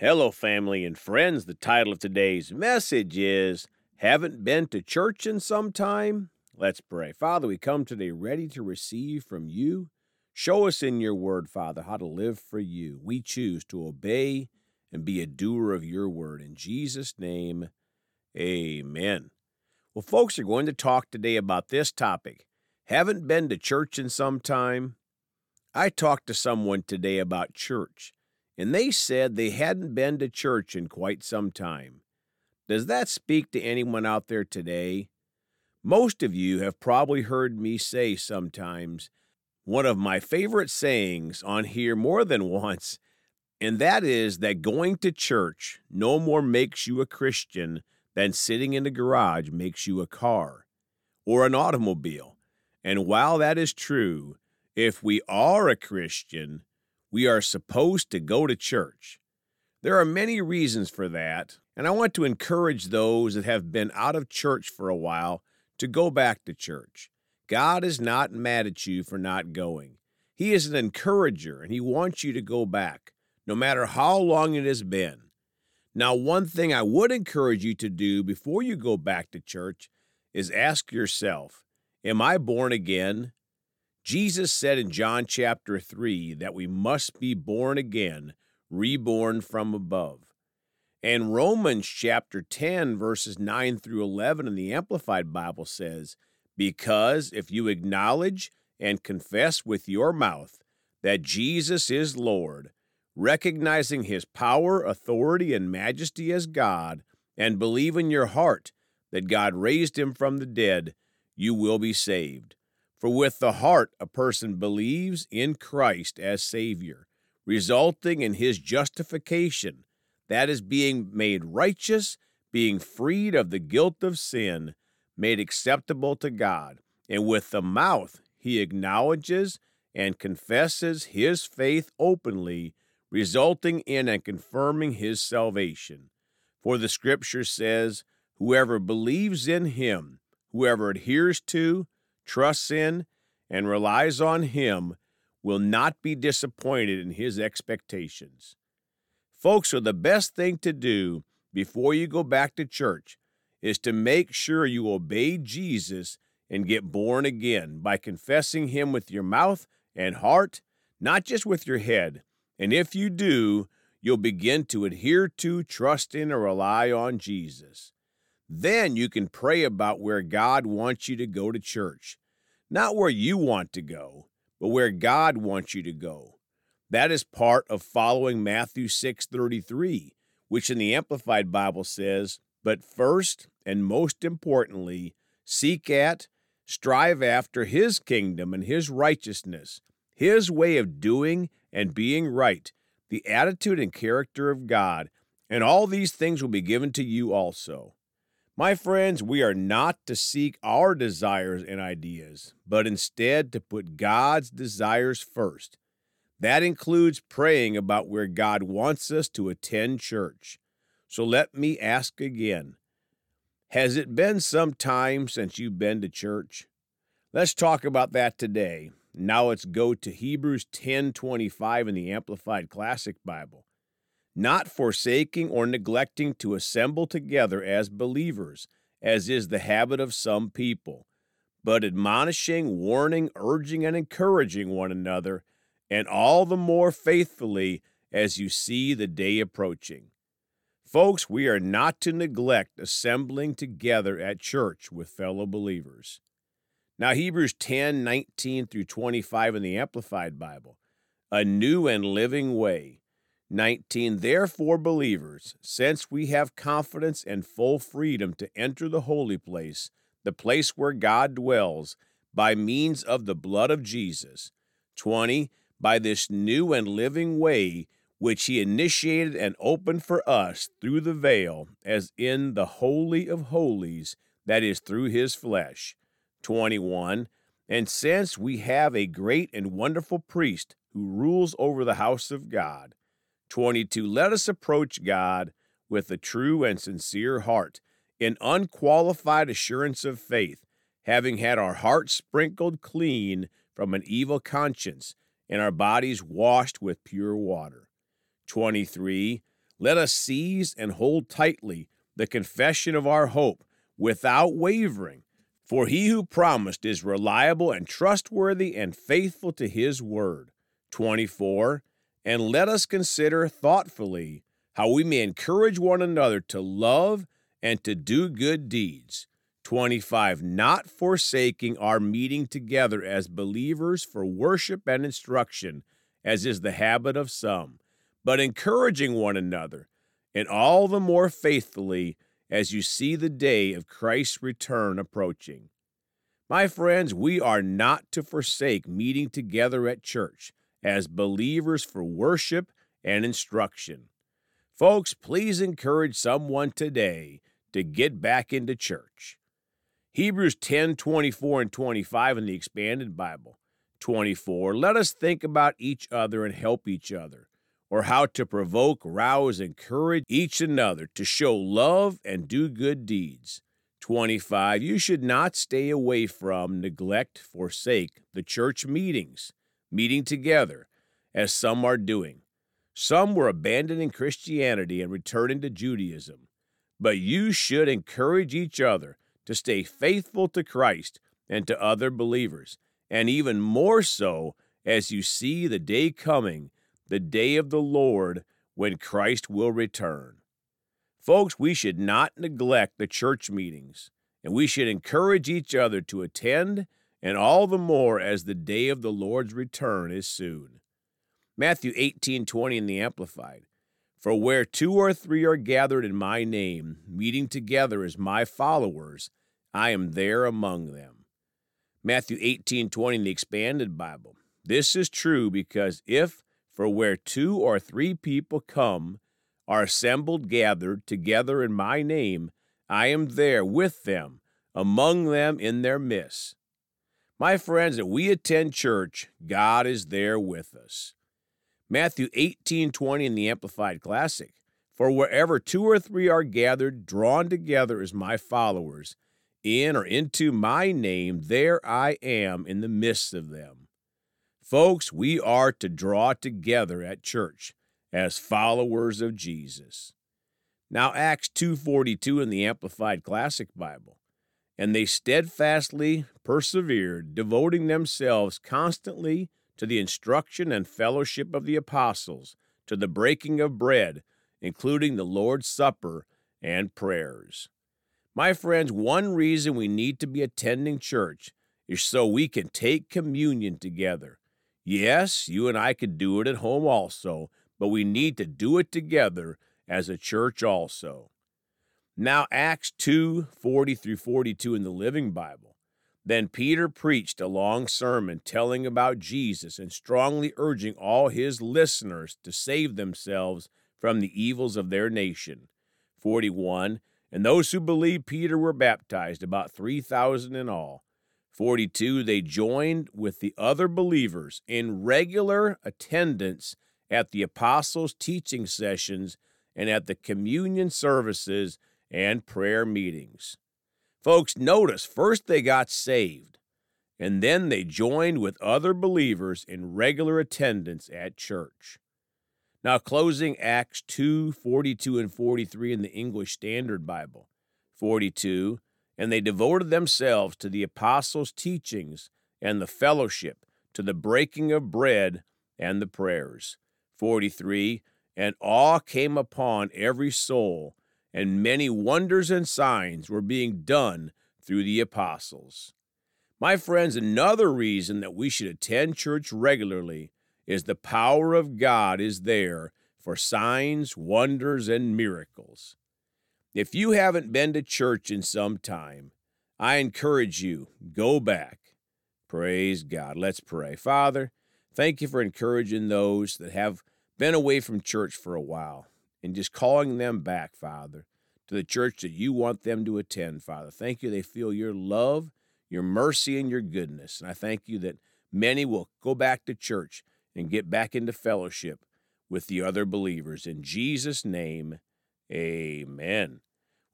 Hello, family and friends. The title of today's message is Haven't Been to Church in Some Time? Let's pray. Father, we come today ready to receive from you. Show us in your word, Father, how to live for you. We choose to obey and be a doer of your word. In Jesus' name, amen. Well, folks are going to talk today about this topic. Haven't been to church in some time? I talked to someone today about church and they said they hadn't been to church in quite some time. Does that speak to anyone out there today? Most of you have probably heard me say sometimes one of my favorite sayings on here more than once, and that is that going to church no more makes you a Christian than sitting in the garage makes you a car or an automobile. And while that is true, if we are a Christian, we are supposed to go to church. There are many reasons for that, and I want to encourage those that have been out of church for a while to go back to church. God is not mad at you for not going. He is an encourager, and He wants you to go back, no matter how long it has been. Now, one thing I would encourage you to do before you go back to church is ask yourself Am I born again? Jesus said in John chapter 3 that we must be born again, reborn from above. And Romans chapter 10, verses 9 through 11 in the Amplified Bible says, Because if you acknowledge and confess with your mouth that Jesus is Lord, recognizing his power, authority, and majesty as God, and believe in your heart that God raised him from the dead, you will be saved. For with the heart a person believes in Christ as Savior, resulting in his justification, that is, being made righteous, being freed of the guilt of sin, made acceptable to God. And with the mouth he acknowledges and confesses his faith openly, resulting in and confirming his salvation. For the Scripture says, Whoever believes in him, whoever adheres to, trusts in, and relies on Him will not be disappointed in His expectations. Folks, so the best thing to do before you go back to church is to make sure you obey Jesus and get born again by confessing Him with your mouth and heart, not just with your head. And if you do, you'll begin to adhere to, trust in, or rely on Jesus. Then you can pray about where God wants you to go to church. Not where you want to go, but where God wants you to go. That is part of following Matthew 6:33, which in the Amplified Bible says, "But first and most importantly, seek at, strive after his kingdom and his righteousness, his way of doing and being right, the attitude and character of God, and all these things will be given to you also." My friends, we are not to seek our desires and ideas, but instead to put God's desires first. That includes praying about where God wants us to attend church. So let me ask again Has it been some time since you've been to church? Let's talk about that today. Now let's go to Hebrews 10:25 in the Amplified Classic Bible not forsaking or neglecting to assemble together as believers, as is the habit of some people, but admonishing, warning, urging, and encouraging one another, and all the more faithfully as you see the day approaching. Folks, we are not to neglect assembling together at church with fellow believers. Now, Hebrews 10 19 through 25 in the Amplified Bible, a new and living way. 19 Therefore, believers, since we have confidence and full freedom to enter the holy place, the place where God dwells, by means of the blood of Jesus. 20 By this new and living way, which he initiated and opened for us through the veil, as in the Holy of Holies, that is, through his flesh. 21 And since we have a great and wonderful priest who rules over the house of God, 22. Let us approach God with a true and sincere heart, in unqualified assurance of faith, having had our hearts sprinkled clean from an evil conscience and our bodies washed with pure water. 23. let us seize and hold tightly the confession of our hope without wavering. For he who promised is reliable and trustworthy and faithful to his word. 24. And let us consider thoughtfully how we may encourage one another to love and to do good deeds. 25. Not forsaking our meeting together as believers for worship and instruction, as is the habit of some, but encouraging one another, and all the more faithfully as you see the day of Christ's return approaching. My friends, we are not to forsake meeting together at church as believers for worship and instruction. Folks, please encourage someone today to get back into church. Hebrews 10 24 and 25 in the Expanded Bible. 24. Let us think about each other and help each other, or how to provoke, rouse, encourage each another to show love and do good deeds. 25. You should not stay away from, neglect, forsake the church meetings, meeting together, as some are doing. Some were abandoning Christianity and returning to Judaism. But you should encourage each other to stay faithful to Christ and to other believers, and even more so as you see the day coming, the day of the Lord, when Christ will return. Folks, we should not neglect the church meetings, and we should encourage each other to attend, and all the more as the day of the Lord's return is soon. Matthew 18:20 in the Amplified. For where two or three are gathered in my name, meeting together as my followers, I am there among them. Matthew 18:20 in the expanded Bible. This is true because if for where two or three people come are assembled gathered together in my name, I am there with them, among them in their midst. My friends, if we attend church, God is there with us. Matthew 18:20 in the Amplified Classic. For wherever two or three are gathered, drawn together as my followers, in or into my name, there I am in the midst of them. Folks, we are to draw together at church as followers of Jesus. Now Acts 2:42 in the Amplified Classic Bible. And they steadfastly persevered, devoting themselves constantly to the instruction and fellowship of the apostles, to the breaking of bread, including the Lord's Supper and prayers. My friends, one reason we need to be attending church is so we can take communion together. Yes, you and I could do it at home also, but we need to do it together as a church also. Now, Acts 2 40 through 42 in the Living Bible. Then Peter preached a long sermon telling about Jesus and strongly urging all his listeners to save themselves from the evils of their nation. 41 and those who believed Peter were baptized, about 3,000 in all. 42, they joined with the other believers in regular attendance at the apostles' teaching sessions and at the communion services and prayer meetings. Folks, notice first they got saved, and then they joined with other believers in regular attendance at church. Now, closing Acts 2 42 and 43 in the English Standard Bible. 42. And they devoted themselves to the apostles' teachings and the fellowship, to the breaking of bread and the prayers. 43. And awe came upon every soul, and many wonders and signs were being done through the apostles. My friends, another reason that we should attend church regularly is the power of God is there for signs, wonders, and miracles. If you haven't been to church in some time, I encourage you, go back. Praise God. Let's pray. Father, thank you for encouraging those that have been away from church for a while and just calling them back, Father, to the church that you want them to attend, Father. Thank you they feel your love, your mercy, and your goodness. And I thank you that many will go back to church and get back into fellowship with the other believers. In Jesus' name, amen.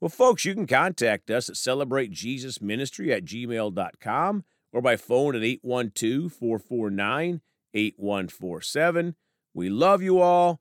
Well, folks, you can contact us at celebratejesusministry at gmail.com or by phone at 812 449 8147. We love you all.